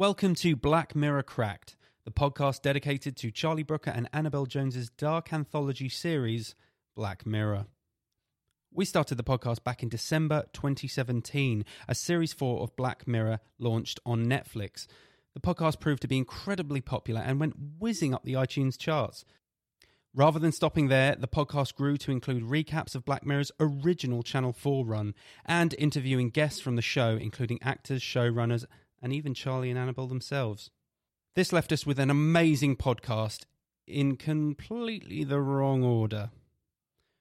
Welcome to Black Mirror Cracked, the podcast dedicated to Charlie Brooker and Annabel Jones's dark anthology series, Black Mirror. We started the podcast back in December 2017 as Series 4 of Black Mirror launched on Netflix. The podcast proved to be incredibly popular and went whizzing up the iTunes charts. Rather than stopping there, the podcast grew to include recaps of Black Mirror's original Channel 4 run and interviewing guests from the show, including actors, showrunners, and even Charlie and Annabel themselves. This left us with an amazing podcast in completely the wrong order.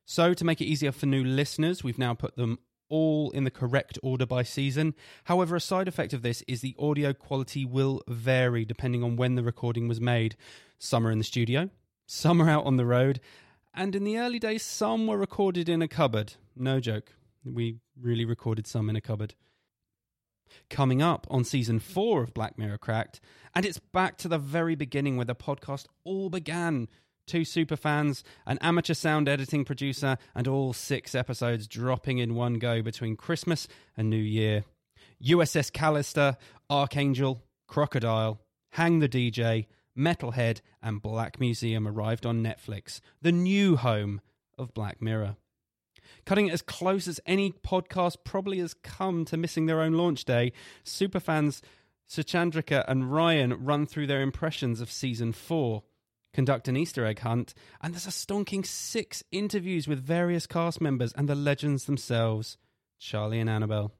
So, to make it easier for new listeners, we've now put them all in the correct order by season. However, a side effect of this is the audio quality will vary depending on when the recording was made. Some are in the studio, some are out on the road, and in the early days, some were recorded in a cupboard. No joke. We really recorded some in a cupboard coming up on season four of Black Mirror Cracked. And it's back to the very beginning where the podcast all began. Two superfans, an amateur sound editing producer, and all six episodes dropping in one go between Christmas and New Year. USS Callister, Arkangel, Crocodile, Hang the DJ, Metalhead, and Black Museum arrived on Netflix, the new home of Black Mirror cutting it as close as any podcast probably has come to missing their own launch day. Superfans Suchandrika and Ryan run through their impressions of season four, conduct an Easter egg hunt, and there's a stonking six interviews with various cast members and the legends themselves, Charlie and Annabel.